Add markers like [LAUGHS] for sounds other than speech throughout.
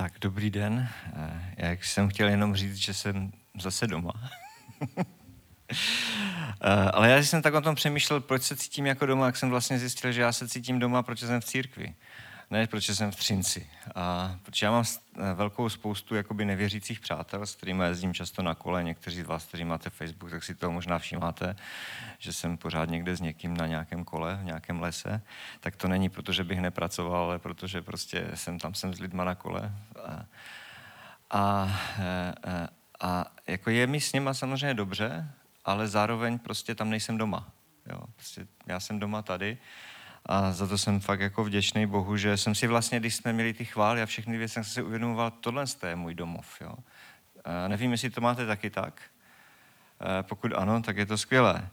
Tak, dobrý den. Jak jsem chtěl jenom říct, že jsem zase doma. [LAUGHS] Ale já jsem tak o tom přemýšlel, proč se cítím jako doma, jak jsem vlastně zjistil, že já se cítím doma, protože jsem v církvi ne protože jsem v Třinci. A protože já mám velkou spoustu jakoby nevěřících přátel, s kterými jezdím často na kole. Někteří z vás, kteří máte Facebook, tak si toho možná všímáte, že jsem pořád někde s někým na nějakém kole, v nějakém lese. Tak to není proto, že bych nepracoval, ale protože prostě jsem tam jsem s lidma na kole. A, a, a, a jako je mi s nima samozřejmě dobře, ale zároveň prostě tam nejsem doma. Jo, prostě já jsem doma tady a za to jsem fakt jako vděčný Bohu, že jsem si vlastně, když jsme měli ty chvály a všechny věci, jsem si uvědomoval, tohle je můj domov. Jo. A nevím, jestli to máte taky tak. A pokud ano, tak je to skvělé.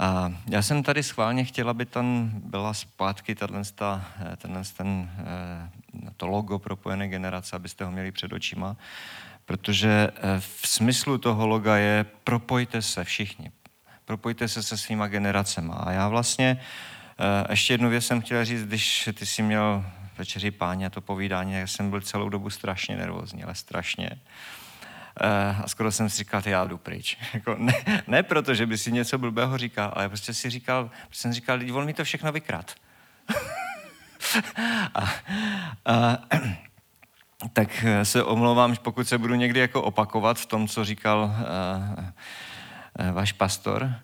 A já jsem tady schválně chtěl, aby tam byla zpátky tenhle, tenhle ten, to logo propojené generace, abyste ho měli před očima, protože v smyslu toho loga je propojte se všichni. Propojte se se svýma generacema. A já vlastně Eh, ještě jednu věc jsem chtěl říct, když ty jsi měl večeři páně a to povídání, já jsem byl celou dobu strašně nervózní, ale strašně. Eh, a skoro jsem si říkal, já jdu pryč. [LAUGHS] Jako ne, ne proto, že by si něco blbého říkal, ale prostě si říkal, prostě jsem říkal, on mi to všechno vykrát. [LAUGHS] a, a, [CLEARS THROAT] tak se omlouvám, pokud se budu někdy jako opakovat v tom, co říkal uh, uh, váš pastor,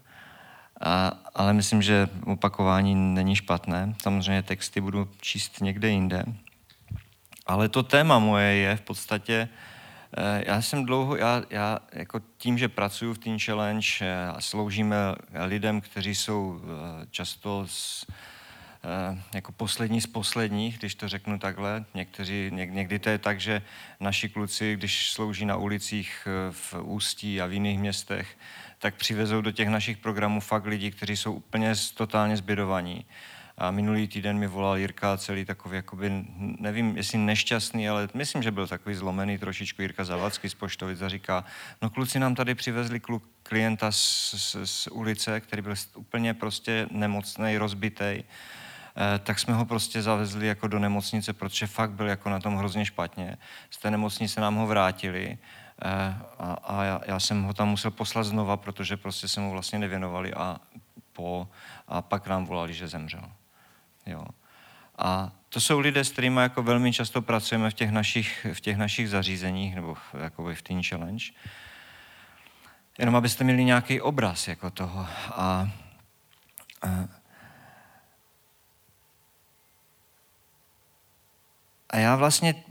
a, ale myslím, že opakování není špatné. Samozřejmě texty budu číst někde jinde. Ale to téma moje je v podstatě, eh, já jsem dlouho, já, já jako tím, že pracuji v Teen Challenge eh, a sloužíme lidem, kteří jsou eh, často z, jako poslední z posledních, když to řeknu takhle. Někteří, někdy to je tak, že naši kluci, když slouží na ulicích v Ústí a v jiných městech, tak přivezou do těch našich programů fakt lidi, kteří jsou úplně totálně zbydovaní. A minulý týden mi volal Jirka celý takový, jakoby, nevím, jestli nešťastný, ale myslím, že byl takový zlomený trošičku Jirka Zavacký z Poštovic a říká, no kluci nám tady přivezli kluk, klienta z, z, z ulice, který byl úplně prostě nemocný, rozbitý, eh, tak jsme ho prostě zavezli jako do nemocnice, protože fakt byl jako na tom hrozně špatně. Z té nemocnice nám ho vrátili a, a já, já jsem ho tam musel poslat znova, protože prostě se mu vlastně nevěnovali a, po, a pak nám volali, že zemřel. Jo. A to jsou lidé, s kterými jako velmi často pracujeme v těch našich, v těch našich zařízeních nebo v, jakoby v Teen Challenge. Jenom abyste měli nějaký obraz jako toho. A, a, a já vlastně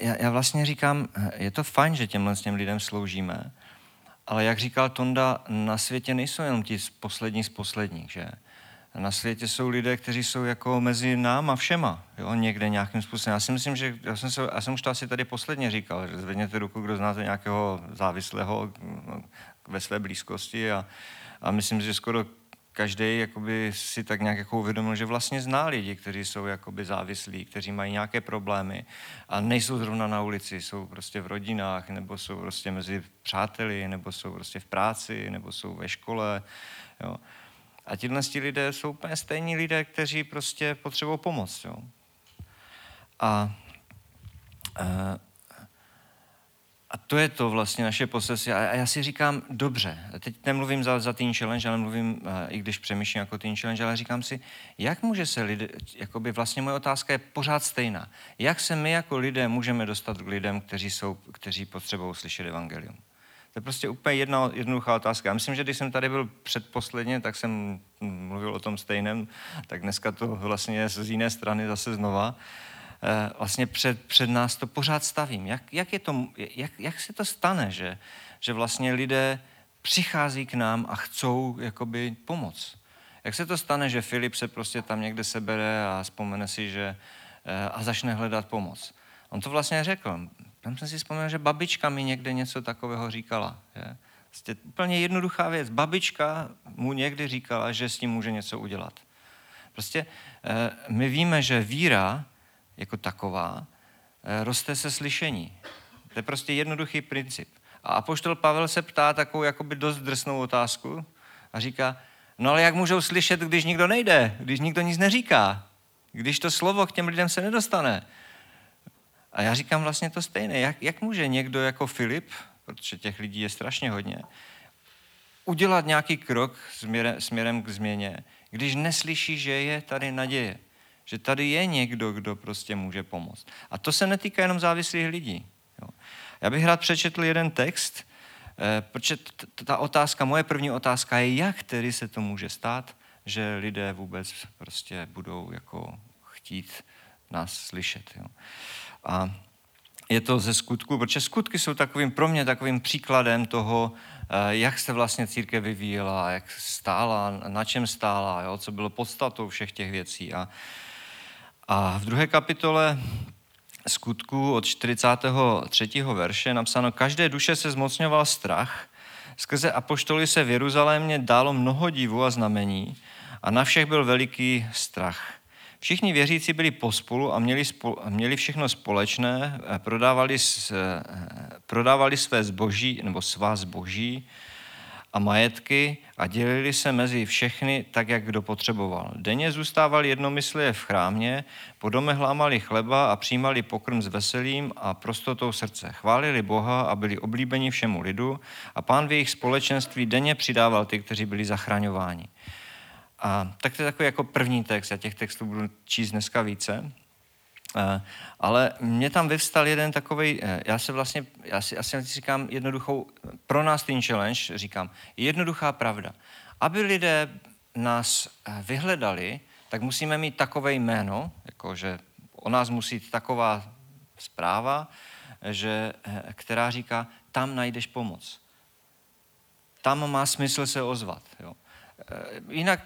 já, já vlastně říkám, je to fajn, že těmhle těm lidem sloužíme, ale jak říkal Tonda, na světě nejsou jenom ti poslední z posledních, že? Na světě jsou lidé, kteří jsou jako mezi náma všema, jo, někde nějakým způsobem. Já si myslím, že já jsem, se, já jsem už to asi tady posledně říkal, že zvedněte ruku, kdo znáte nějakého závislého no, ve své blízkosti a, a myslím, že skoro každý jakoby si tak nějak jako uvědomil, že vlastně zná lidi, kteří jsou jakoby závislí, kteří mají nějaké problémy a nejsou zrovna na ulici, jsou prostě v rodinách, nebo jsou prostě mezi přáteli, nebo jsou prostě v práci, nebo jsou ve škole. Jo. A tihle lidé jsou úplně stejní lidé, kteří prostě potřebují pomoc. Jo. A, a to je to vlastně naše poselství. A já si říkám, dobře, teď nemluvím za, za Teen Challenge, ale mluvím, i když přemýšlím jako Teen Challenge, ale říkám si, jak může se lidé, jakoby vlastně moje otázka je pořád stejná. Jak se my jako lidé můžeme dostat k lidem, kteří, jsou, kteří potřebují slyšet evangelium? To je prostě úplně jedna jednoduchá otázka. Já myslím, že když jsem tady byl předposledně, tak jsem mluvil o tom stejném, tak dneska to vlastně je z jiné strany zase znova. Eh, vlastně před, před nás to pořád stavím. Jak, jak, je to, jak, jak se to stane, že, že vlastně lidé přichází k nám a chcou jakoby pomoc? Jak se to stane, že Filip se prostě tam někde sebere a vzpomene si, že eh, a začne hledat pomoc? On to vlastně řekl. Tam jsem si vzpomněl, že babička mi někde něco takového říkala. Je? Vlastně úplně jednoduchá věc. Babička mu někdy říkala, že s tím může něco udělat. Prostě eh, my víme, že víra jako taková, eh, roste se slyšení. To je prostě jednoduchý princip. A apoštol Pavel se ptá takovou jakoby dost drsnou otázku a říká, no ale jak můžou slyšet, když nikdo nejde, když nikdo nic neříká, když to slovo k těm lidem se nedostane. A já říkám vlastně to stejné. Jak, jak může někdo jako Filip, protože těch lidí je strašně hodně, udělat nějaký krok směrem, směrem k změně, když neslyší, že je tady naděje. Že tady je někdo, kdo prostě může pomoct. A to se netýká jenom závislých lidí. Jo. Já bych rád přečetl jeden text, eh, protože ta otázka, moje první otázka je, jak tedy se to může stát, že lidé vůbec prostě budou jako chtít nás slyšet. Jo. A je to ze skutku, protože skutky jsou takovým, pro mě takovým příkladem toho, eh, jak se vlastně církev vyvíjela, jak stála, na čem stála, jo, co bylo podstatou všech těch věcí. A, a v druhé kapitole skutku od 43. verše napsáno, každé duše se zmocňoval strach, skrze apoštoly se v Jeruzalémě dálo mnoho divů a znamení a na všech byl veliký strach. Všichni věřící byli pospolu a měli, spol, měli všechno společné, eh, prodávali, eh, prodávali své zboží nebo svá zboží a majetky a dělili se mezi všechny tak, jak kdo potřeboval. Denně zůstávali jednomyslně v chrámě, po domech lámali chleba a přijímali pokrm s veselím a prostotou srdce. Chválili Boha a byli oblíbeni všemu lidu a pán v jejich společenství denně přidával ty, kteří byli zachraňováni. A tak to je takový jako první text, já těch textů budu číst dneska více. Uh, ale mě tam vyvstal jeden takový, uh, já se vlastně, já si, já si říkám jednoduchou, pro nás ten challenge říkám, jednoduchá pravda. Aby lidé nás uh, vyhledali, tak musíme mít takové jméno, jako že o nás musí být taková zpráva, že, která říká, tam najdeš pomoc. Tam má smysl se ozvat. Jo. Eh, jinak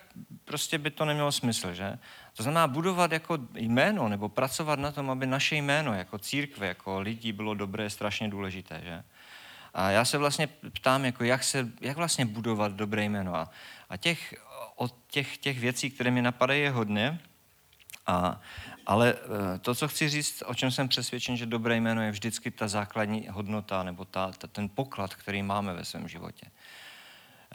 prostě by to nemělo smysl, že? To znamená budovat jako jméno nebo pracovat na tom, aby naše jméno jako církve, jako lidí bylo dobré, strašně důležité, že? A já se vlastně ptám, jako jak, se, jak vlastně budovat dobré jméno. A, a těch, od těch, těch věcí, které mi napadají, je hodně. A, ale eh, to, co chci říct, o čem jsem přesvědčen, že dobré jméno je vždycky ta základní hodnota nebo ta, ta, ten poklad, který máme ve svém životě.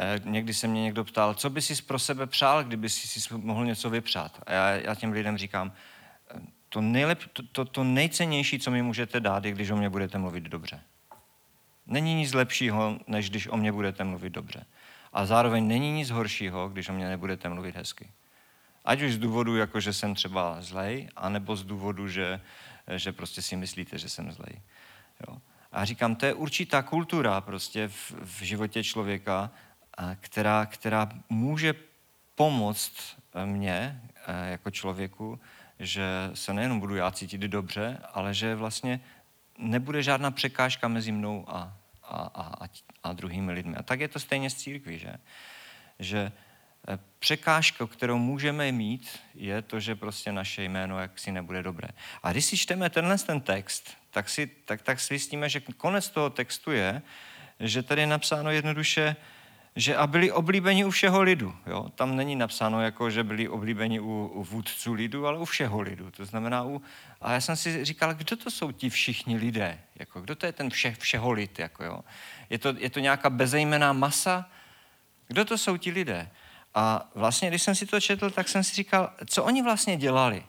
Eh, někdy se mě někdo ptal, co by si pro sebe přál, kdyby si si mohl něco vypřát. A já, já těm lidem říkám, eh, to, nejlep, to, to, to nejcennější, co mi můžete dát, je, když o mě budete mluvit dobře. Není nic lepšího, než když o mě budete mluvit dobře. A zároveň není nic horšího, když o mě nebudete mluvit hezky. Ať už z důvodu, jako že jsem třeba zlej, anebo z důvodu, že, že prostě si myslíte, že jsem zlej. Jo. A říkám, to je určitá kultura prostě v, v životě člověka, která, která může pomoct eh, mně eh, jako člověku, že se nejenom budu já cítit dobře, ale že vlastně nebude žádná překážka mezi mnou a, a, a, a druhými lidmi. A tak je to stejně s církví, že? Že eh, překážka, kterou můžeme mít, je to, že prostě naše jméno jaksi nebude dobré. A když si čteme tenhle ten text, tak si, tak, tak si že konec toho textu je, že tady je napsáno jednoduše, že a byli oblíbeni u všeho lidu. Jo? Tam není napsáno, jako, že byli oblíbeni u, u vůdců lidu, ale u všeho lidu. To znamená u... A já jsem si říkal, kdo to jsou ti všichni lidé? Jako, kdo to je ten vše, všeho lid? Jako, jo? Je, to, je to nějaká bezejmená masa? Kdo to jsou ti lidé? A vlastně, když jsem si to četl, tak jsem si říkal, co oni vlastně dělali?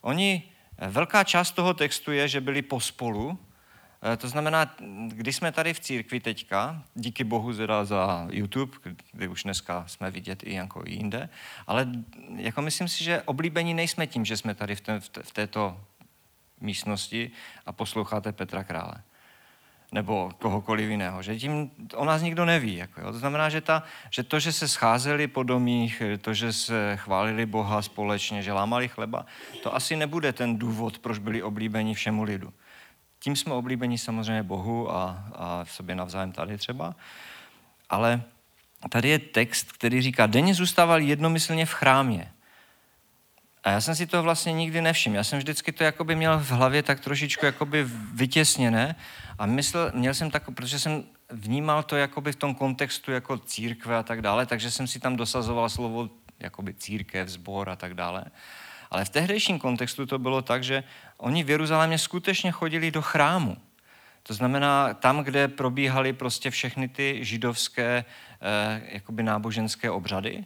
Oni, velká část toho textu je, že byli pospolu, Eh, to znamená, když jsme tady v církvi teďka, díky bohu zda za YouTube, kdy už dneska jsme vidět i jako i jinde, ale jako myslím si, že oblíbení nejsme tím, že jsme tady v, té, v této místnosti a posloucháte Petra Krále nebo kohokoliv jiného, že tím o nás nikdo neví. Jako, jo. To znamená, že, ta, že to, že se scházeli po domích, to, že se chválili Boha společně, že lámali chleba, to asi nebude ten důvod, proč byli oblíbeni všemu lidu. Tím jsme oblíbeni samozřejmě Bohu a, a v sobě navzájem tady třeba. Ale tady je text, který říká, denně zůstával jednomyslně v chrámě. A já jsem si to vlastně nikdy nevšiml. Já jsem vždycky to jakoby měl v hlavě tak trošičku jakoby vytěsněné a myslel, měl jsem tak, protože jsem vnímal to jakoby v tom kontextu jako církve a tak dále, takže jsem si tam dosazoval slovo jakoby církev, zbor a tak dále. Ale v tehdejším kontextu to bylo tak, že oni v Jeruzalémě skutečně chodili do chrámu. To znamená tam, kde probíhaly prostě všechny ty židovské eh, jakoby náboženské obřady.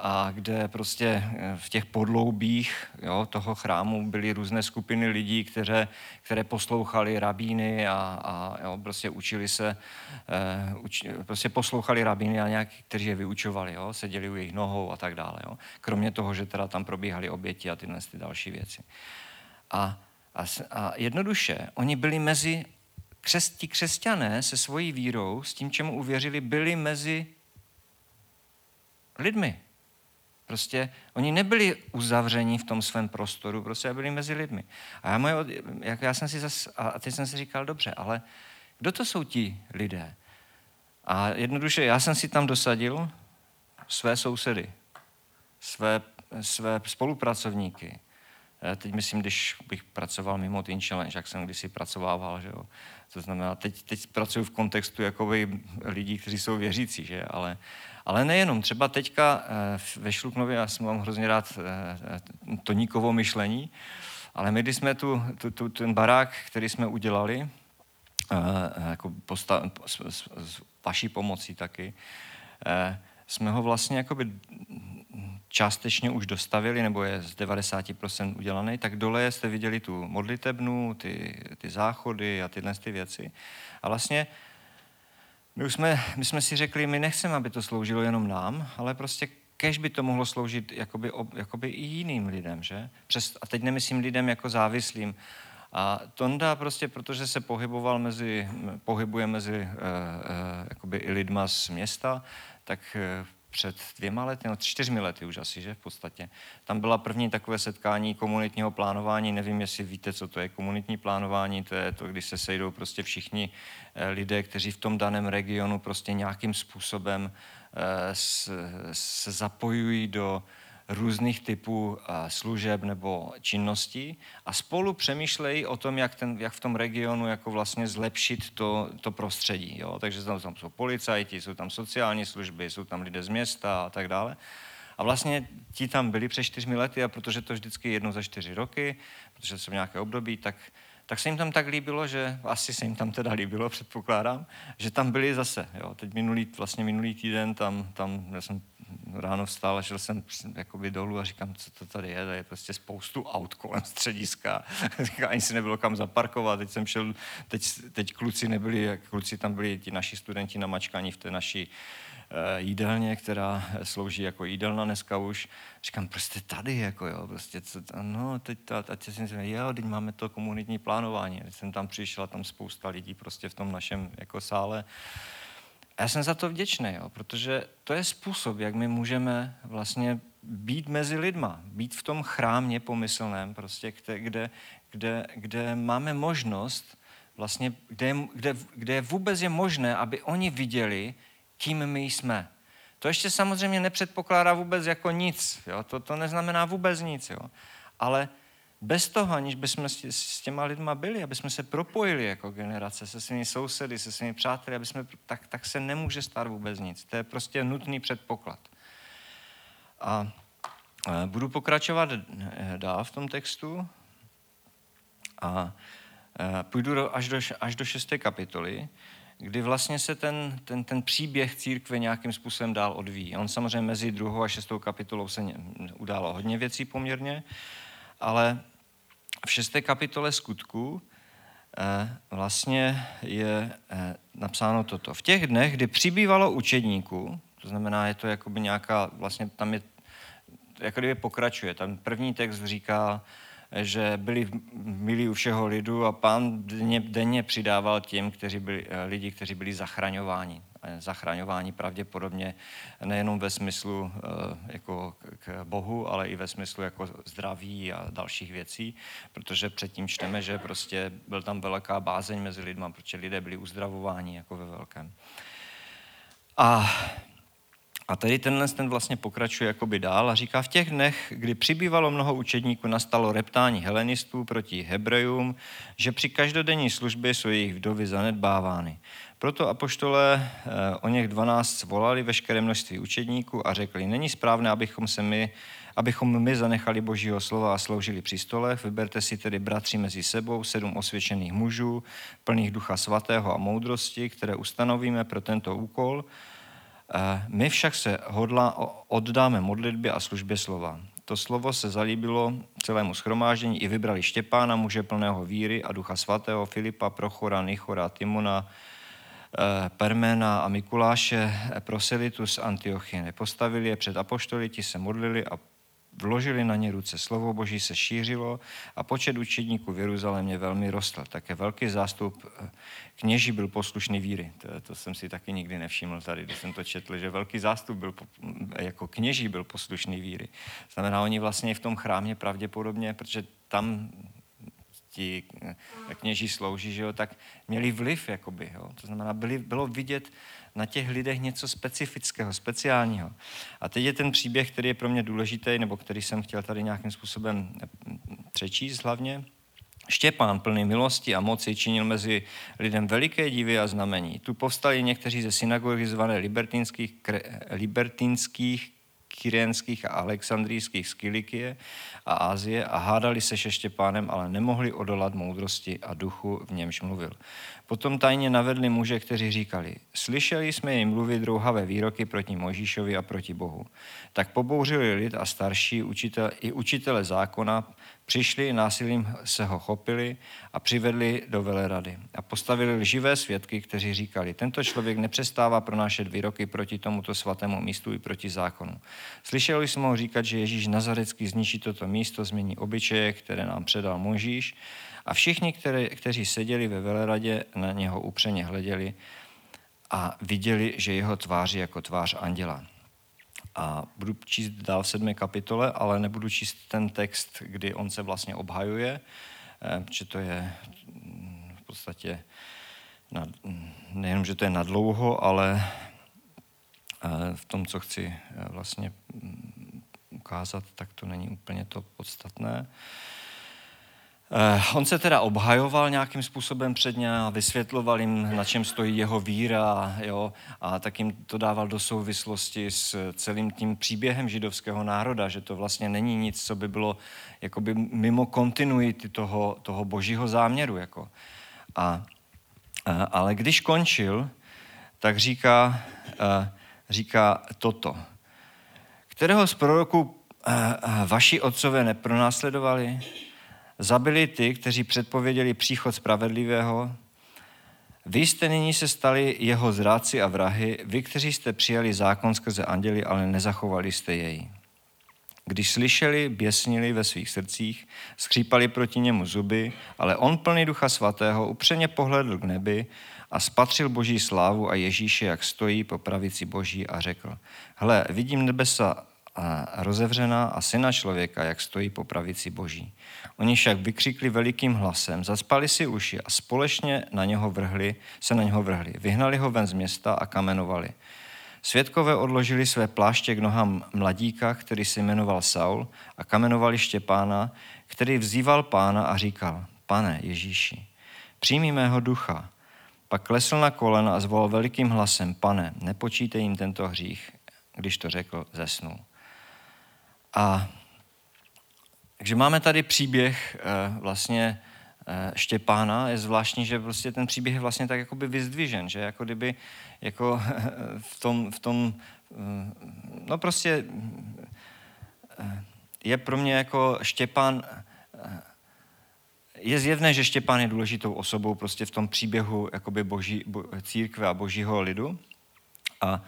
A kde prostě v těch podloubích jo, toho chrámu byly různé skupiny lidí, které, které poslouchali rabíny a, a jo, prostě učili se, uč, prostě poslouchali rabíny a nějak, kteří je vyučovali, jo, seděli u jejich nohou a tak dále. Jo. Kromě toho, že teda tam probíhaly oběti a tyhle ty další věci. A, a, a jednoduše, oni byli mezi křes, křesťané se svojí vírou, s tím, čemu uvěřili, byli mezi lidmi. Prostě oni nebyli uzavření v tom svém prostoru, prostě byli mezi lidmi. A já, moje, jak já jsem si zas, a teď jsem si říkal, dobře, ale kdo to jsou ti lidé? A jednoduše, já jsem si tam dosadil své sousedy, své, své spolupracovníky. Teď myslím, když bych pracoval mimo Teen Challenge, jak jsem kdysi pracovával, že jo. To znamená, teď, teď pracuji v kontextu jakoby lidí, kteří jsou věřící, že? Ale, ale nejenom. Třeba teďka eh, ve Šluknově, já jsem mám hrozně rád eh, Toníkovo myšlení, ale my, když jsme tu, tu, tu, ten barák, který jsme udělali, eh, jako posta, s, s, s vaší pomocí taky, jsme ho vlastně jakoby částečně už dostavili, nebo je z 90% udělaný, tak dole jste viděli tu modlitebnu, ty, ty záchody a tyhle ty věci. A vlastně my, už jsme, my jsme si řekli, my nechceme, aby to sloužilo jenom nám, ale prostě kež by to mohlo sloužit jakoby, jakoby i jiným lidem, že? Přes, a teď nemyslím lidem jako závislým. A Tonda prostě, protože se pohyboval mezi, pohybuje mezi uh, uh, jakoby i lidma z města, tak uh, před dvěma lety, no čtyřmi lety už asi, že v podstatě. Tam byla první takové setkání komunitního plánování, nevím, jestli víte, co to je komunitní plánování, to je to, když se sejdou prostě všichni eh, lidé, kteří v tom daném regionu prostě nějakým způsobem eh, se zapojují do různých typů služeb nebo činností a spolu přemýšlejí o tom, jak, ten, jak v tom regionu jako vlastně zlepšit to, to prostředí. Jo? Takže tam, tam jsou policajti, jsou tam sociální služby, jsou tam lidé z města a tak dále. A vlastně ti tam byli před čtyřmi lety a protože to vždycky jedno za čtyři roky, protože jsou nějaké období, tak tak se jim tam tak líbilo, že asi se jim tam teda líbilo, [LAUGHS] předpokládám, že tam byli zase. Jo. Teď minulý, vlastně minulý týden tam, tam já jsem ráno vstal a šel jsem jakoby dolů a říkám, co to tady je, tady je prostě spoustu aut kolem střediska. [LAUGHS] Ani si nebylo kam zaparkovat, teď jsem šel, teď, teď kluci nebyli, kluci tam byli ti naši studenti na mačkání v té naší Eh, jídelně, která slouží jako jídelna dneska už. Říkám, prostě tady, jako jo, prostě, co, no, teď to, a teď si myslím, jo, teď máme to komunitní plánování. Teď jsem tam přišel, tam spousta lidí prostě v tom našem jako sále. A já jsem za to vděčný, jo, protože to je způsob, jak my můžeme vlastně být mezi lidma, být v tom chrámě pomyslném, prostě, kde, kde, kde, kde máme možnost, vlastně, kde, kde, kde vůbec je možné, aby oni viděli, kým my jsme. To ještě samozřejmě nepředpokládá vůbec jako nic. Jo? To, to neznamená vůbec nic. Jo? Ale bez toho, aniž bychom s těma lidma byli, aby jsme se propojili jako generace se svými sousedy, se svými přáteli, aby jsme, tak, tak se nemůže stát vůbec nic. To je prostě nutný předpoklad. A budu pokračovat dál v tom textu a půjdu až do, až do šesté kapitoly, kdy vlastně se ten, ten, ten příběh církve nějakým způsobem dál odvíjí. On samozřejmě mezi druhou a šestou kapitolou se událo hodně věcí poměrně, ale v šesté kapitole skutku eh, vlastně je eh, napsáno toto. V těch dnech, kdy přibývalo učedníků, to znamená, je to jakoby nějaká, vlastně tam je, jako kdyby pokračuje. Tam první text říká, že byli milí u všeho lidu a pán denně, denně přidával těm, kteří byli, eh, lidi, kteří byli zachraňováni. Zachraňováni pravděpodobně nejenom ve smyslu eh, jako k Bohu, ale i ve smyslu jako zdraví a dalších věcí, protože předtím čteme, že prostě byl tam velká bázeň mezi lidmi, protože lidé byli uzdravováni jako ve velkém. A a tady tenhle ten vlastně pokračuje jakoby dál a říká, v těch dnech, kdy přibývalo mnoho učedníků, nastalo reptání helenistů proti Hebrejům, že při každodenní službě jsou jejich vdovy zanedbávány. Proto apoštole eh, o něch dvanáct volali veškeré množství učedníků a řekli, není správné, abychom se my abychom my zanechali Božího slova a sloužili při stolech. Vyberte si tedy bratři mezi sebou sedm osvědčených mužů, plných ducha svatého a moudrosti, které ustanovíme pro tento úkol, My však se hodla oddáme modlitbě a službě slova. To slovo se zalíbilo celému schromáždění i vybrali Štěpána, muže plného víry a ducha svatého, Filipa, Prochora, Nichora, Timona, eh, Permena a Mikuláše proselitus Antiochiny. Postavili je před apoštoly, ti se modlili a vložili na ně ruce. Slovo Boží se šířilo a počet učedníků v Jeruzalémě velmi rostl. Také velký zástup eh, kněží byl poslušný víry. To, to jsem si taky nikdy nevšiml tady, když jsem to četl, že velký zástup byl, jako kněží byl poslušný víry. Znamená, oni vlastně v tom chrámě pravděpodobně, protože tam ti kněží slouží, že jo, tak měli vliv, jakoby, jo. To znamená, byli, bylo vidět na těch lidech něco specifického, speciálního. A teď je ten příběh, který je pro mě důležitý, nebo který jsem chtěl tady nějakým způsobem eh, přečíst hlavně. Štěpán, plný milosti a moci, činil mezi lidem veliké divy a znamení. Tu povstali někteří ze synagogy zvané libertinských, kre, libertinských kyrenských a alexandrijských z Kilikie a Ázie a hádali se se Štěpánem, ale nemohli odolat moudrosti a duchu, v němž mluvil. Potom tajně navedli muže, kteří říkali, slyšeli jsme jim mluvit drouhavé výroky proti Možíšovi a proti Bohu. Tak pobouřili lid a starší učitel, i učitele zákona, přišli, násilím se ho chopili a přivedli do velerady. A postavili lživé svědky, kteří říkali, tento člověk nepřestává pronášet výroky proti tomuto svatému místu i proti zákonu. Slyšeli jsme ho říkat, že Ježíš Nazarecký zničí toto místo, změní obyčeje, které nám předal Možíš, a všichni, které, kteří seděli ve veleradě, na něho upřeně hleděli a viděli, že jeho tvář je jako tvář anděla. A budu číst dál v sedmé kapitole, ale nebudu číst ten text, kdy on se vlastně obhajuje, eh, že to je mm, v podstatě na, nejenom, že to je nadlouho, ale eh, v tom, co chci eh, vlastně mm, ukázat, tak to není úplně to podstatné. Eh, on se teda obhajoval nějakým způsobem před ně a vysvětloval jim, na čem stojí jeho víra jo, a tak jim to dával do souvislosti s celým tím příběhem židovského národa, že to vlastně není nic, co by bylo jakoby mimo kontinuity toho, toho božího záměru. Jako. A, a, ale když končil, tak říká, a, eh, říká toto. Kterého z proroků eh, vaši otcové nepronásledovali? Zabili ty, kteří předpověděli příchod spravedlivého. Vy jste nyní se stali jeho zráci a vrahy, vy, kteří jste přijali zákon skrze anděli, ale nezachovali jste jej. Když slyšeli, běsnili ve svých srdcích, skřípali proti němu zuby, ale on plný ducha svatého upřeně pohledl k nebi a spatřil boží slávu a Ježíše, jak stojí po pravici boží a řekl, hle, vidím nebesa rozevřená a syna člověka, jak stojí po pravici boží. Oni však vykřikli velikým hlasem, zaspali si uši a společně na něho vrhli, se na něho vrhli. Vyhnali ho ven z města a kamenovali. Svědkové odložili své pláště k nohám mladíka, který se jmenoval Saul, a kamenovali Štěpána, který vzýval pána a říkal, pane Ježíši, přijmi mého ducha. Pak klesl na kolena a zvolal velikým hlasem, pane, nepočítej jim tento hřích. Když to řekl, zesnul. A takže máme tady příběh eh, vlastně eh, Štěpána. Je zvláštní, že prostě ten příběh je vlastně tak jakoby vyzdvižen, že jako kdyby jako [LAUGHS] v tom, v tom eh, no prostě je pro mě jako Štěpán, je zjevné, že Štěpán je důležitou osobou prostě v tom příběhu jakoby boží, bo, církve a božího lidu. A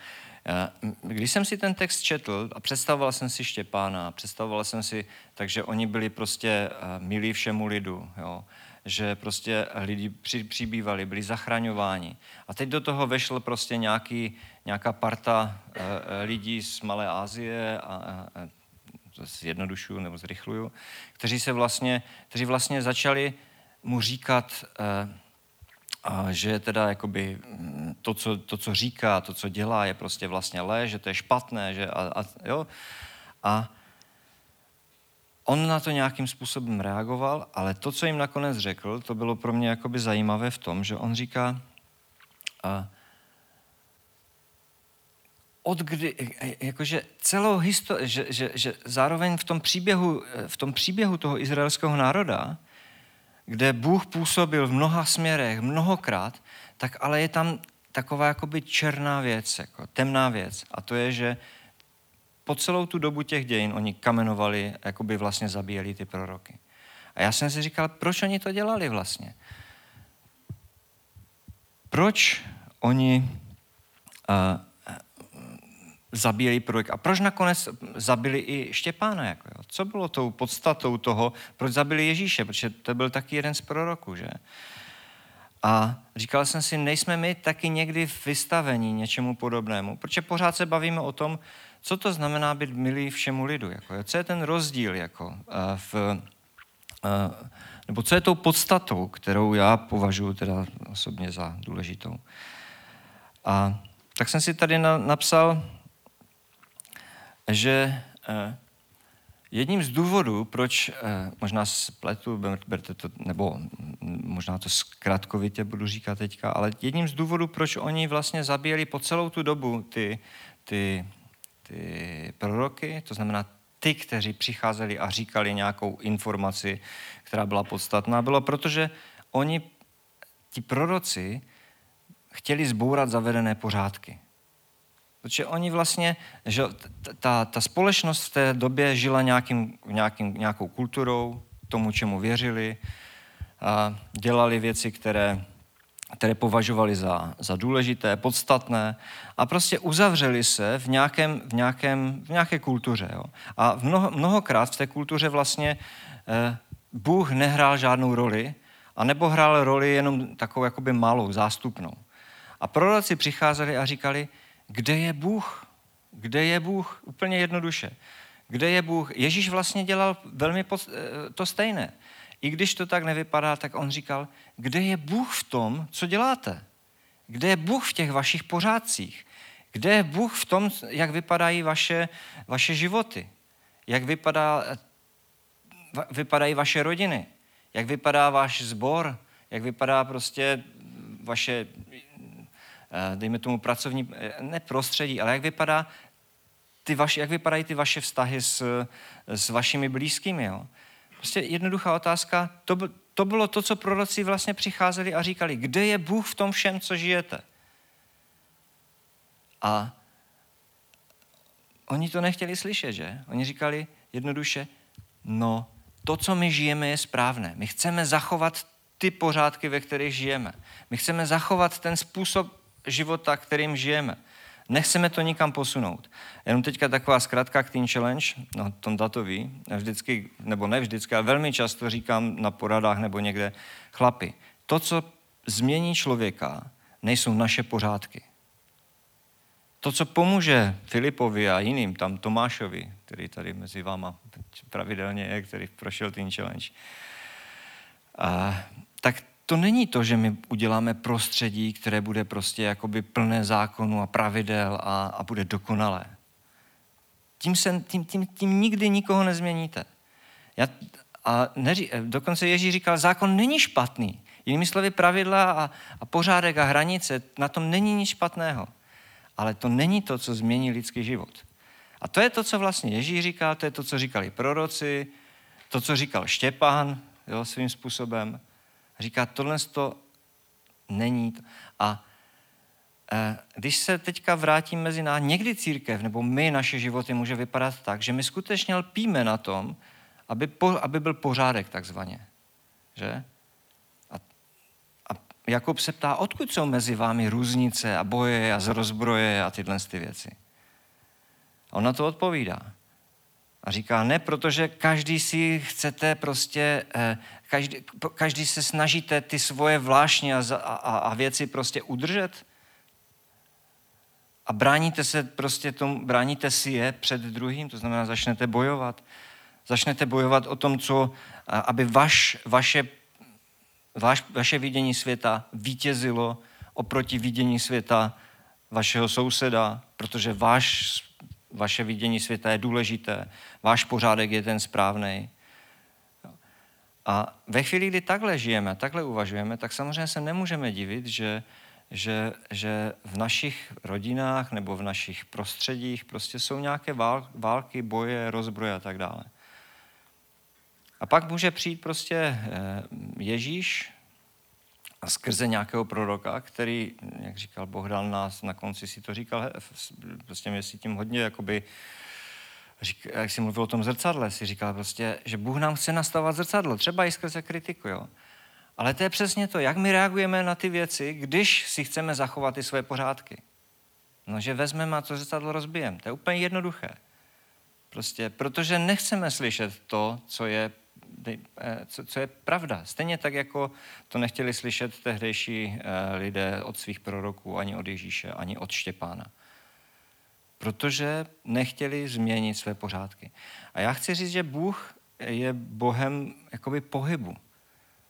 když jsem si ten text četl a představoval jsem si Štěpána, představoval jsem si, takže oni byli prostě eh, milí všemu lidu, jo? že prostě lidi při, přibývali, byli zachraňováni. A teď do toho vešel prostě nějaký, nějaká parta e, lidí z Malé Asie a, a, zjednodušuju nebo zrychluju, kteří se vlastně, kteří vlastně začali mu říkat, a že teda jakoby mm, to co, to, co říká, to, co dělá, je prostě vlastně lež, že to je špatné, že a, a, jo. A on na to nějakým způsobem reagoval, ale to, co jim nakonec řekl, to bylo pro mě jakoby zajímavé v tom, že on říká, a, od kdy, jakože celou historii, že, že, že zároveň v tom příběhu, v tom příběhu toho izraelského národa, kde Bůh působil v mnoha směrech, mnohokrát, tak ale je tam taková jakoby černá věc, jako temná věc. A to je, že po celou tu dobu těch dějin oni kamenovali, jakoby vlastně zabíjeli ty proroky. A já jsem si říkal, proč oni to dělali vlastně? Proč oni uh, zabíjeli prorok. A proč nakonec zabili i Štěpána? Jako jo? Co bylo tou podstatou toho, proč zabili Ježíše? Protože to byl taky jeden z proroků, že? A říkal jsem si, nejsme my taky někdy vystavení něčemu podobnému, protože pořád se bavíme o tom, co to znamená být milý všemu lidu. Jako, co je ten rozdíl jako, uh, v, uh, nebo co je tou podstatou, kterou já považuji teda osobně za důležitou. A tak jsem si tady na, napsal že eh, jedním z důvodů, proč, eh, možná spletu, berte to, nebo možná to zkratkovitě budu říkat teďka, ale jedním z důvodů, proč oni vlastně zabíjeli po celou tu dobu ty, ty, ty proroky, to znamená ty, kteří přicházeli a říkali nějakou informaci, která byla podstatná, bylo protože oni, ti proroci, chtěli zbourat zavedené pořádky. Protože oni vlastně, že ta, ta společnost v té době žila nějakým, nějakým, nějakou kulturou, tomu, čemu věřili, a dělali věci, které, které považovali za, za důležité, podstatné a prostě uzavřeli se v, nějakém, v, nějakém, v nějaké kultuře. Jo. A mnoho, mnohokrát v té kultuře vlastně eh, Bůh nehrál žádnou roli, a nebo hrál roli jenom takovou jakoby malou, zástupnou. A proroci přicházeli a říkali, kde je Bůh? Kde je Bůh? Úplně jednoduše. Kde je Bůh? Ježíš vlastně dělal velmi eh, to stejné. I když to tak nevypadá, tak on říkal, kde je Bůh v tom, co děláte? Kde je Bůh v těch vašich pořádcích? Kde je Bůh v tom, jak vypadají vaše, vaše životy? Jak vypadá, vypadají vaše rodiny? Jak vypadá váš sbor? Jak vypadá prostě vaše dejme tomu pracovní, eh, ne prostředí, ale jak vypadá ty vaši, jak vypadají ty vaše vztahy s, s vašimi blízkými. Jo? Prostě jednoduchá otázka, to, to bylo to, co proroci vlastně přicházeli a říkali, kde je Bůh v tom všem, co žijete? A oni to nechtěli slyšet, že? Oni říkali jednoduše, no, to, co my žijeme, je správné. My chceme zachovat ty pořádky, ve kterých žijeme. My chceme zachovat ten způsob života, kterým žijeme. Nechceme to nikam posunout. Jenom teďka taková zkratka k Teen Challenge, no tom datový, vždycky, nebo ne vždycky, ale velmi často říkám na poradách nebo někde, chlapi, to, co změní člověka, nejsou naše pořádky. To, co pomůže Filipovi a jiným, tam Tomášovi, který tady mezi váma pravidelně je, který prošel Teen Challenge, a, tak to není to, že my uděláme prostředí, které bude prostě jakoby plné zákonu a pravidel a, a bude dokonalé. Tím, se, tím, tím, tím nikdy nikoho nezměníte. Já, a neří, dokonce Ježíš říkal, zákon není špatný. Jinými slovy, pravidla a, a pořádek a hranice, na tom není nic špatného. Ale to není to, co změní lidský život. A to je to, co vlastně Ježíš říkal, to je to, co říkali proroci, to, co říkal Štěpán jo, svým způsobem. Říká, tohle to není. A e, když se teďka vrátím mezi nás, někdy církev nebo my, naše životy může vypadat tak, že my skutečně lpíme na tom, aby, po, aby byl pořádek takzvaně. Že? A, a Jakub se ptá, odkud jsou mezi vámi různice a boje a zrozbroje a tyhle ty věci. A on na to odpovídá. A říká, ne, protože každý si chcete prostě, eh, každý, každý se snažíte ty svoje vlášně a, a, a věci prostě udržet a bráníte se prostě tomu, bráníte si je před druhým, to znamená, začnete bojovat. Začnete bojovat o tom, co, aby vaš, vaše, vaš, vaše vidění světa vítězilo oproti vidění světa vašeho souseda, protože váš vaše vidění světa je důležité, váš pořádek je ten správný. A ve chvíli, kdy takhle žijeme, takhle uvažujeme, tak samozřejmě se nemůžeme divit, že, že, že v našich rodinách nebo v našich prostředích prostě jsou nějaké války, boje, rozbroje a tak dále. A pak může přijít prostě eh, Ježíš skrze nějakého proroka, který, jak říkal Bohdan nás na konci si to říkal, prostě mě si tím hodně jakoby, řík, jak si mluvil o tom zrcadle, si říkal prostě, že Bůh nám chce nastavovat zrcadlo, třeba i skrze kritiku, jo. Ale to je přesně to, jak my reagujeme na ty věci, když si chceme zachovat ty své pořádky. No, že vezmeme a to zrcadlo rozbijeme. To je úplně jednoduché. Prostě, protože nechceme slyšet to, co je, co, co je pravda. Stejně tak, jako to nechtěli slyšet tehdejší eh, lidé od svých proroků, ani od Ježíše, ani od Štěpána. Protože nechtěli změnit své pořádky. A já chci říct, že Bůh je Bohem jakoby pohybu.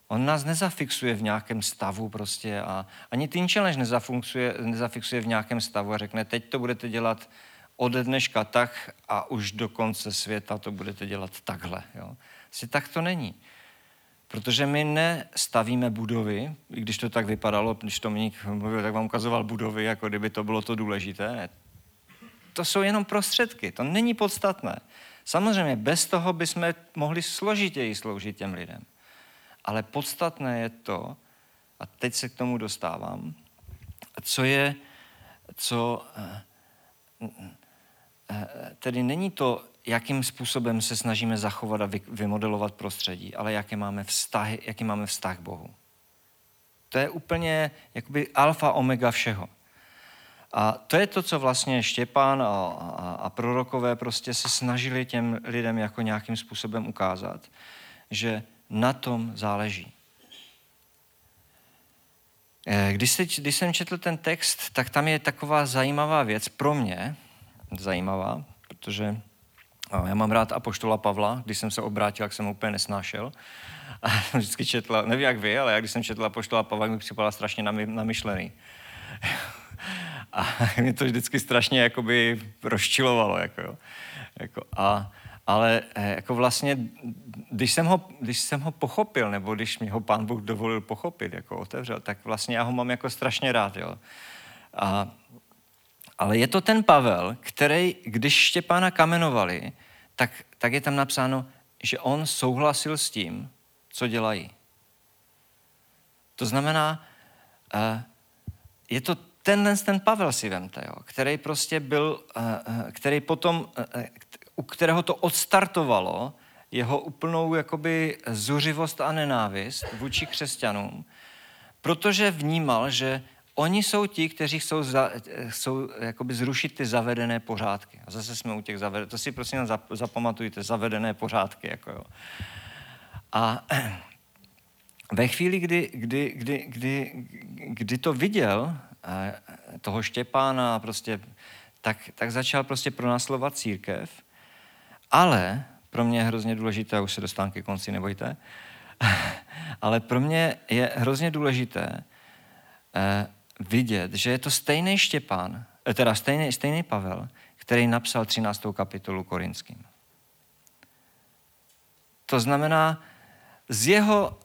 On nás nezafixuje v nějakém stavu prostě a ani Teen Challenge nezafixuje, nezafixuje v nějakém stavu a řekne, teď to budete dělat ode dneška tak a už do konce světa to budete dělat takhle. Jo. Asi tak to není. Protože my nestavíme budovy, i když to tak vypadalo, když to Dominik mluvil, tak vám ukazoval budovy, jako kdyby to bylo to důležité. To jsou jenom prostředky, to není podstatné. Samozřejmě bez toho bychom mohli složitěji sloužit těm lidem. Ale podstatné je to, a teď se k tomu dostávám, co je, co, eh, eh, tedy není to, jakým způsobem se snažíme zachovat a vymodelovat prostředí, ale jaké máme vztahy, jaký máme vztah k Bohu. To je úplně jakoby alfa omega všeho. A to je to, co vlastně Štěpán a, a, a prorokové prostě se snažili těm lidem jako nějakým způsobem ukázat, že na tom záleží. Eh, když, se, když jsem četl ten text, tak tam je taková zajímavá věc pro mě, zajímavá, protože já mám rád Apoštola Pavla, když jsem se obrátil, jak jsem ho úplně nesnášel. A [LAUGHS] vždycky četla, nevím jak vy, ale já když jsem četl Apoštola Pavla, mi připadala strašně namyšlený. [LAUGHS] A mě to vždycky strašně jakoby rozčilovalo. Jako, jo. Jako, a ale eh, jako vlastně, když jsem, ho, když jsem ho pochopil, nebo když mi ho pán Bůh dovolil pochopit, jako otevřel, tak vlastně já ho mám jako strašně rád. Jo. A, ale je to ten Pavel, který, když Štěpána kamenovali, tak, tak je tam napsáno, že on souhlasil s tím, co dělají. To znamená, eh, je to tenhle ten Pavel si vemte, jo, který prostě byl, eh, který potom, u kterého to odstartovalo jeho úplnou jakoby zuřivost a nenávist vůči křesťanům, protože vnímal, že oni jsou ti, kteří chcou, za, chcou jakoby zrušit ty zavedené pořádky. A zase jsme u těch zavedených, to si prosím zapamatujte, zavedené pořádky. Jako jo. A [CLEARS THROAT] ve chvíli, kdy, kdy, kdy, kdy, kdy to viděl, eh, toho Štěpána, prostě, tak, tak začal prostě pronaslovat církev ale pro mě je hrozně důležité, už se dostávám ke konci, nebojte, [LAUGHS] ale pro mě je hrozně důležité eh, vidět, že je to stejný Štěpán, eh, teda stejný, stejný Pavel, který napsal 13. kapitolu Korinským. To znamená, z jeho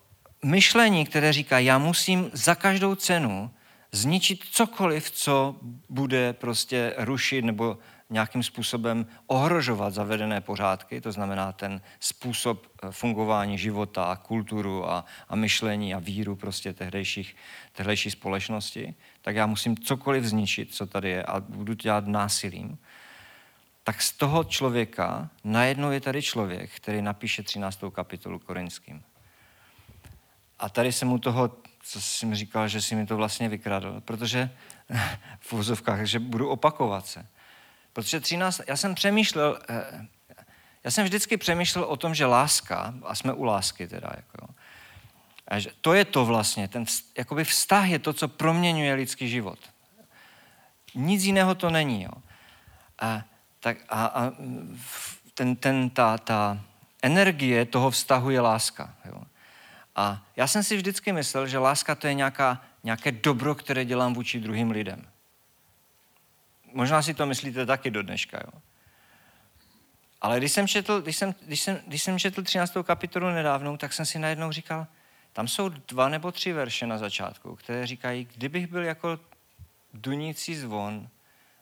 myšlení, které říká, já musím za každou cenu zničit cokoliv, co bude prostě rušit nebo nějakým způsobem ohrožovat zavedené pořádky, to znamená ten způsob eh, fungování života, kulturu a, a myšlení a víru prostě tehdejších, tehdejší společnosti, tak já musím cokoliv zničit, co tady je a budu dělat násilím. Tak z toho člověka najednou je tady člověk, který napíše 13. kapitolu korinským. A tady jsem mu toho, co jsi mi říkal, že si mi to vlastně vykradl, protože [LAUGHS] v úzovkách, že budu opakovat se. Protože 13, já jsem přemýšlel, eh, já jsem vždycky přemýšlel o tom, že láska, a jsme u lásky teda, jako, a že to je to vlastně, ten jakoby vztah je to, co proměňuje lidský život. Nic jiného to není. Jo. A, tak, a, a ten, ten, ta, ta energie toho vztahu je láska. Jo. A já jsem si vždycky myslel, že láska to je nějaká, nějaké dobro, které dělám vůči druhým lidem. Možná si to myslíte taky do dneška, jo. Ale když jsem četl, když jsem, když jsem, když jsem četl 13. kapitolu nedávnou, tak jsem si najednou říkal, tam jsou dva nebo tři verše na začátku, které říkají, kdybych byl jako dunící zvon,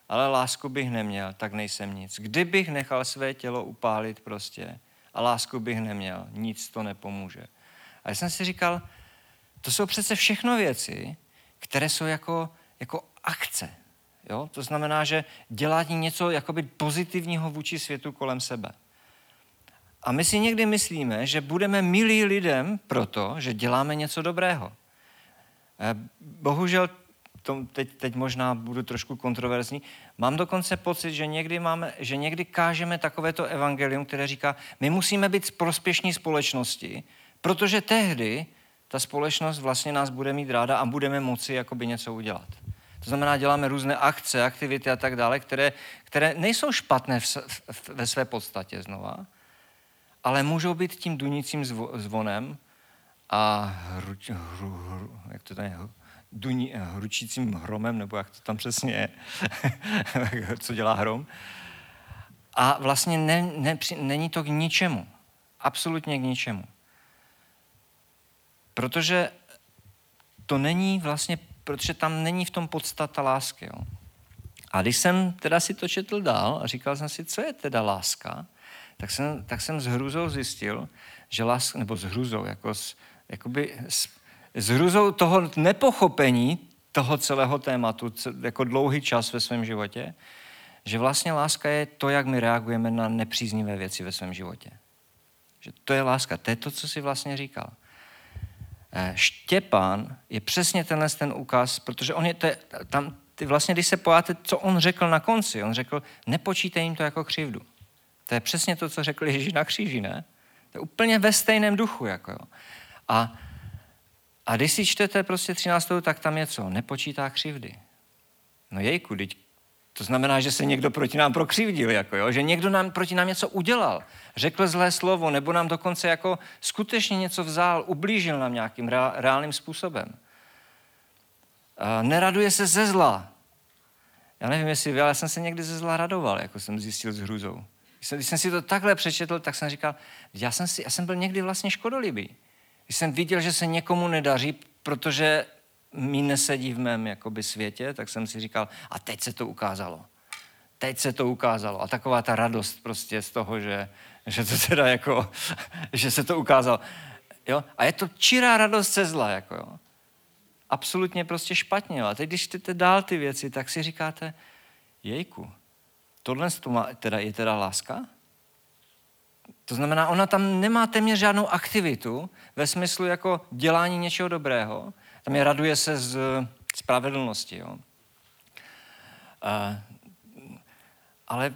ale lásku bych neměl, tak nejsem nic. Kdybych nechal své tělo upálit prostě a lásku bych neměl, nic to nepomůže. A já jsem si říkal, To jsou přece všechno věci, které jsou jako, jako akce. Jo? To znamená, že dělá něco jakoby pozitivního vůči světu kolem sebe. A my si někdy myslíme, že budeme milí lidem proto, že děláme něco dobrého. Eh, bohužel, teď, teď možná budu trošku kontroverzní, mám dokonce pocit, že někdy, máme, že někdy kážeme takovéto evangelium, které říká, my musíme být prospěšní společnosti, protože tehdy ta společnost vlastně nás bude mít ráda a budeme moci jakoby něco udělat. To znamená, děláme různé akce, aktivity a tak dále, které, které nejsou špatné v, v, ve své podstatě znova, ale můžou být tím dunícím zvonem a hru, hru, hru, jak to tam je, duní, hručícím hromem, nebo jak to tam přesně je, [LAUGHS] co dělá hrom. A vlastně ne, ne, není to k ničemu. Absolutně k ničemu. Protože to není vlastně, protože tam není v tom podstata lásky. Jo. A když jsem teda si to četl dál a říkal jsem si, co je teda láska, tak jsem, tak jsem s hruzou zjistil, že láska, nebo s hruzou, jako s, jakoby s, s hruzou toho nepochopení toho celého tématu, jako dlouhý čas ve svém životě, že vlastně láska je to, jak my reagujeme na nepříznivé věci ve svém životě. Že to je láska, to je to, co si vlastně říkal. Eh, Štěpán je přesně tenhle ten ukaz, protože on je, to je, tam, ty vlastně, když se pojáte, co on řekl na konci, on řekl, nepočítej jim to jako křivdu. To je přesně to, co řekl Ježíš na kříži, ne? To je úplně ve stejném duchu. Jako jo. A, a když si čtete prostě 13. tak tam je co? Nepočítá křivdy. No jejku, teď to znamená, že se někdo proti nám prokřivdil, jako jo? že někdo nám proti nám něco udělal, řekl zlé slovo, nebo nám dokonce jako skutečně něco vzal, ublížil nám nějakým reálným způsobem. A neraduje se ze zla. Já nevím, jestli vy, ale já jsem se někdy ze zla radoval, jako jsem zjistil s hrůzou. Když jsem, když jsem si to takhle přečetl, tak jsem říkal, já jsem, si, já jsem byl někdy vlastně škodolibý. Když jsem viděl, že se někomu nedaří, protože mi nesedí v mém jakoby, světě, tak jsem si říkal, a teď se to ukázalo. Teď se to ukázalo. A taková ta radost prostě z toho, že, že to teda jako, [LAUGHS] že se to ukázalo. Jo? A je to čirá radost se zla, jako jo. Absolutně prostě špatně. A teď, když čtete dál ty věci, tak si říkáte, jejku, tohle teda, je teda láska? To znamená, ona tam nemá téměř žádnou aktivitu ve smyslu jako dělání něčeho dobrého. Tam je raduje se z spravedlnosti. Jo. A, ale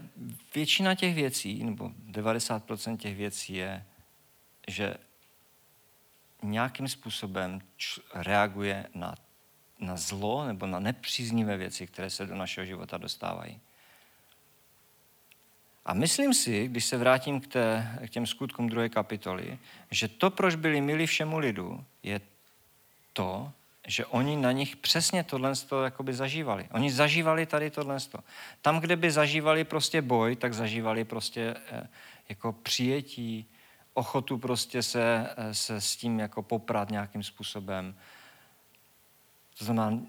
většina těch věcí, nebo 90% těch věcí je, že nějakým způsobem reaguje na, na zlo nebo na nepříznivé věci, které se do našeho života dostávají. A myslím si, když se vrátím k, té, k těm skutkům druhé kapitoly, že to, proč byli milí všemu lidu, je to, že oni na nich přesně tohle jakoby zažívali. Oni zažívali tady tohle. Tam, kde by zažívali prostě boj, tak zažívali prostě eh, jako přijetí, ochotu prostě se, eh, se s tím jako poprat nějakým způsobem. To znamená,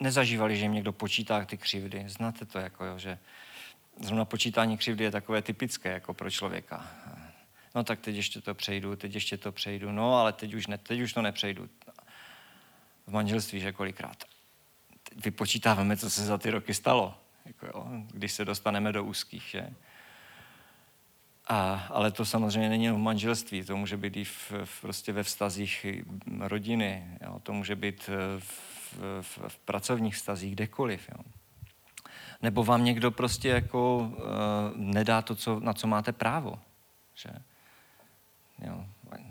nezažívali, že jim někdo počítá ty křivdy. Znáte to, jako jo, že zrovna počítání křivdy je takové typické jako pro člověka. No tak teď ještě to přejdu, teď ještě to přejdu, no ale teď už, ne, teď už to nepřejdu. V manželství, že kolikrát. Vypočítáváme, co se za ty roky stalo, jako jo, když se dostaneme do úzkých, že? A, ale to samozřejmě není v manželství, to může být i v, v, prostě ve vztazích rodiny, jo? to může být v, v, v pracovních vztazích, kdekoliv. Jo? nebo vám někdo prostě jako uh, nedá to, co, na co máte právo. Že? Jo,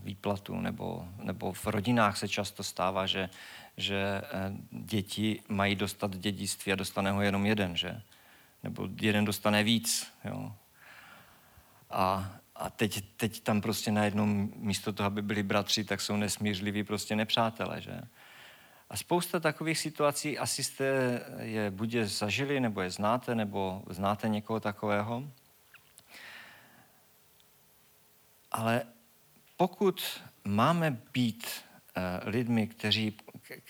výplatu, nebo, nebo v rodinách se často stává, že, že uh, děti mají dostat dědictví a dostane ho jenom jeden, že? Nebo jeden dostane víc. Jo? A, a teď, teď tam prostě najednou místo toho, aby byli bratři, tak jsou nesmířliví prostě nepřátelé, že? A spousta takových situací, asi jste je buď je zažili, nebo je znáte, nebo znáte někoho takového. Ale pokud máme být uh, lidmi, kteří,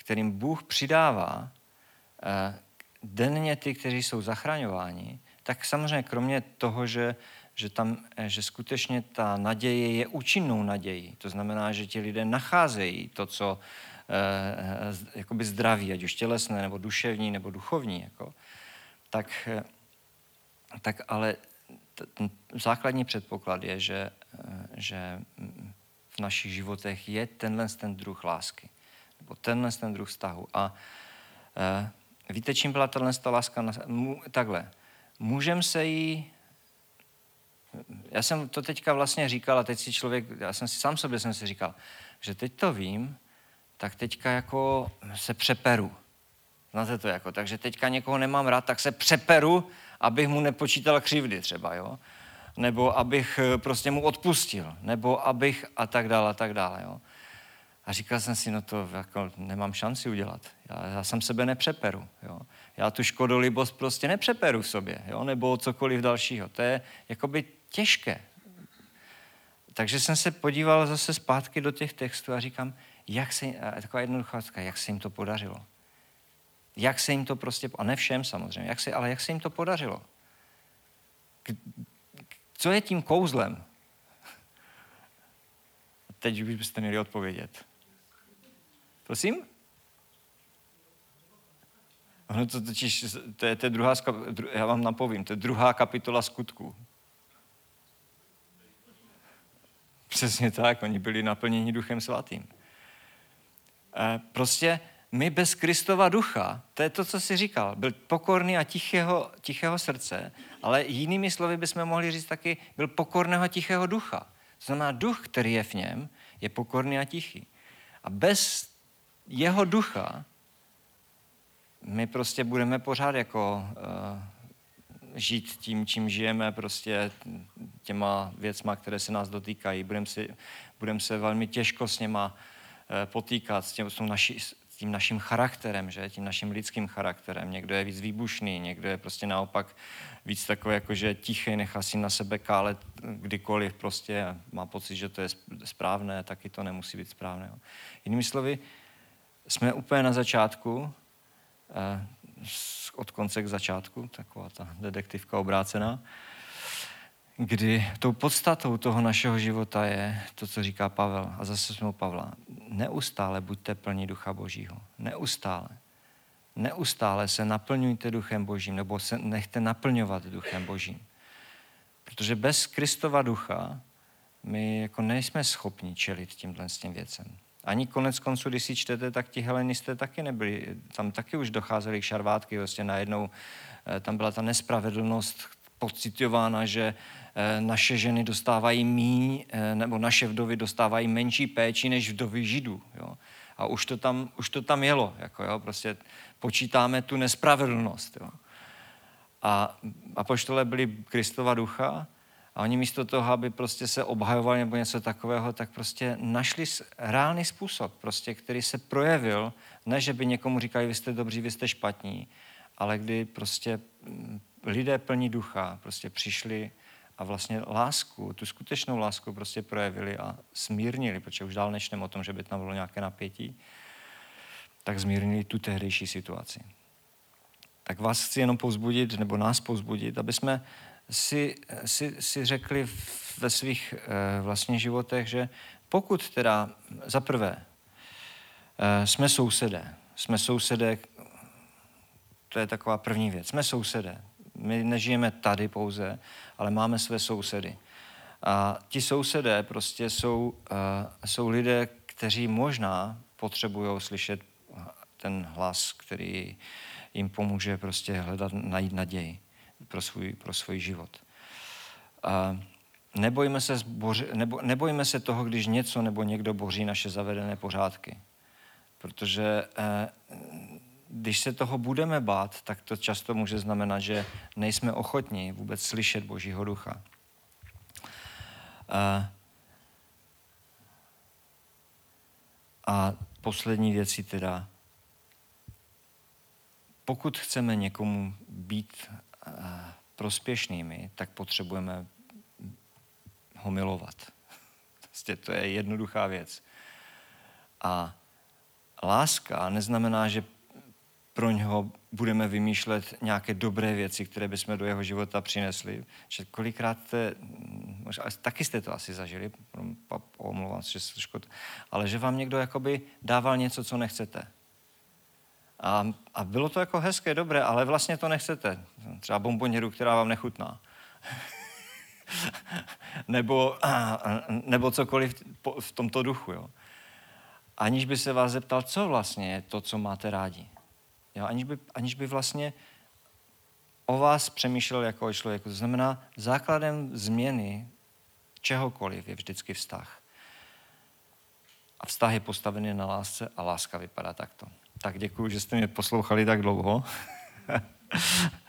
kterým Bůh přidává uh, denně ty, kteří jsou zachraňováni, tak samozřejmě kromě toho, že, že, tam, že skutečně ta naděje je účinnou nadějí, to znamená, že ti lidé nacházejí to, co eh, jakoby zdraví, ať už tělesné, nebo duševní, nebo duchovní, jako, tak, eh, tak ale ten základní předpoklad je, že, eh, že v našich životech je tenhle ten druh lásky, nebo tenhle ten druh vztahu. A eh, víte, čím byla tahle láska? Takhle, můžeme se jí já jsem to teďka vlastně říkal a teď si člověk, já jsem si sám sobě jsem si říkal, že teď to vím, tak teďka jako se přeperu. Znáte to jako, takže teďka někoho nemám rád, tak se přeperu, abych mu nepočítal křivdy třeba, jo. Nebo abych eh, prostě mu odpustil, nebo abych a tak dále, a tak dále, jo. A říkal jsem si, no to jako nemám šanci udělat. Já, já jsem sebe nepřeperu. Jo. Já tu škodolibost prostě nepřeperu v sobě, jo, nebo cokoliv dalšího. To je jakoby těžké. Takže jsem se podíval zase zpátky do těch textů a říkám, jak se, taková jednoduchá jak se jim to podařilo. Jak se jim to prostě, a ne všem samozřejmě, jak se, ale jak se jim to podařilo. Co je tím kouzlem? [LAUGHS] Teď už byste měli odpovědět. Prosím? Ono to totiž, to je, to je druhá, já vám napovím, to je druhá kapitola skutků. Přesně tak, oni byli naplněni duchem svatým. E, prostě my bez Kristova ducha, to je to, co jsi říkal, byl pokorný a tichého, tichého srdce, ale jinými slovy bychom mohli říct taky, byl pokorného a tichého ducha. To znamená, duch, který je v něm, je pokorný a tichý. A bez jeho ducha my prostě budeme pořád jako uh, žít tím, čím žijeme, prostě těma věcma, které se nás dotýkají. Budeme budem se velmi těžko s něma uh, potýkat, s tím, s, naši, s tím naším charakterem, že? tím naším lidským charakterem. Někdo je víc výbušný, někdo je prostě naopak víc takový, jako že tichý, nechá si na sebe kálet kdykoliv prostě má pocit, že to je správné, taky to nemusí být správné. Jinými slovy, jsme úplně na začátku, eh, od konce k začátku, taková ta detektivka obrácená, kdy tou podstatou toho našeho života je to, co říká Pavel, a zase jsme u Pavla, neustále buďte plní ducha božího. Neustále. Neustále se naplňujte duchem božím, nebo se nechte naplňovat duchem božím. Protože bez Kristova ducha my jako nejsme schopni čelit tímhle s tím věcem. Ani konec konců, když si čtete, tak ti helenisté taky nebyli. Tam taky už docházely k šarvátky. Vlastně najednou eh, tam byla ta nespravedlnost pocitována, že eh, naše ženy dostávají míň, eh, nebo naše vdovy dostávají menší péči než vdovy židů. Jo. A už to tam, už to tam jelo. Jako, jo, prostě počítáme tu nespravedlnost. Jo. A apoštole byli Kristova ducha a oni místo toho, aby prostě se obhajovali nebo něco takového, tak prostě našli reálný způsob, prostě, který se projevil, ne, že by někomu říkali, vy jste dobří, vy jste špatní, ale kdy prostě mm, lidé plní ducha prostě přišli a vlastně lásku, tu skutečnou lásku prostě projevili a smírnili, protože už dál nečtem o tom, že by tam bylo nějaké napětí, tak zmírnili tu tehdejší situaci. Tak vás chci jenom povzbudit, nebo nás povzbudit, aby jsme si, si, si řekli ve svých e, vlastně životech, že pokud teda za prvé e, jsme sousedé, jsme sousedé, to je taková první věc, jsme sousedé. My nežijeme tady pouze, ale máme své sousedy. A ti sousedé prostě jsou, uh, jsou lidé, kteří možná potřebují slyšet ten hlas, který jim pomůže prostě hledat, najít naději pro svůj, pro svůj život. A nebojme se, zboři, nebo, nebojme se toho, když něco nebo někdo boří naše zavedené pořádky. Protože eh, když se toho budeme bát, tak to často může znamenat, že nejsme ochotní vůbec slyšet Božího ducha. A, a poslední věci teda, pokud chceme někomu být prospěšnými, tak potřebujeme ho milovat. [LAUGHS] Prostě to je jednoduchá věc. A láska neznamená, že pro něho budeme vymýšlet nějaké dobré věci, které bychom do jeho života přinesli. Že kolikrát, te, možná, taky jste to asi zažili, omlouvám se, že ale že vám někdo jakoby dával něco, co nechcete. A, a bylo to jako hezké, dobré, ale vlastně to nechcete. Třeba bomboněru, která vám nechutná. [LAUGHS] nebo, [CLEARS THROAT] nebo cokoliv v tomto duchu. Jo. Aniž by se vás zeptal, co vlastně je to, co máte rádi. Jo, aniž, by, aniž by vlastně o vás přemýšlel jako o člověku. To znamená, základem změny čehokoliv je vždycky vztah. A vztah je postavený na lásce a láska vypadá takto. Tak děkuji, že jste mě poslouchali tak dlouho. [LAUGHS]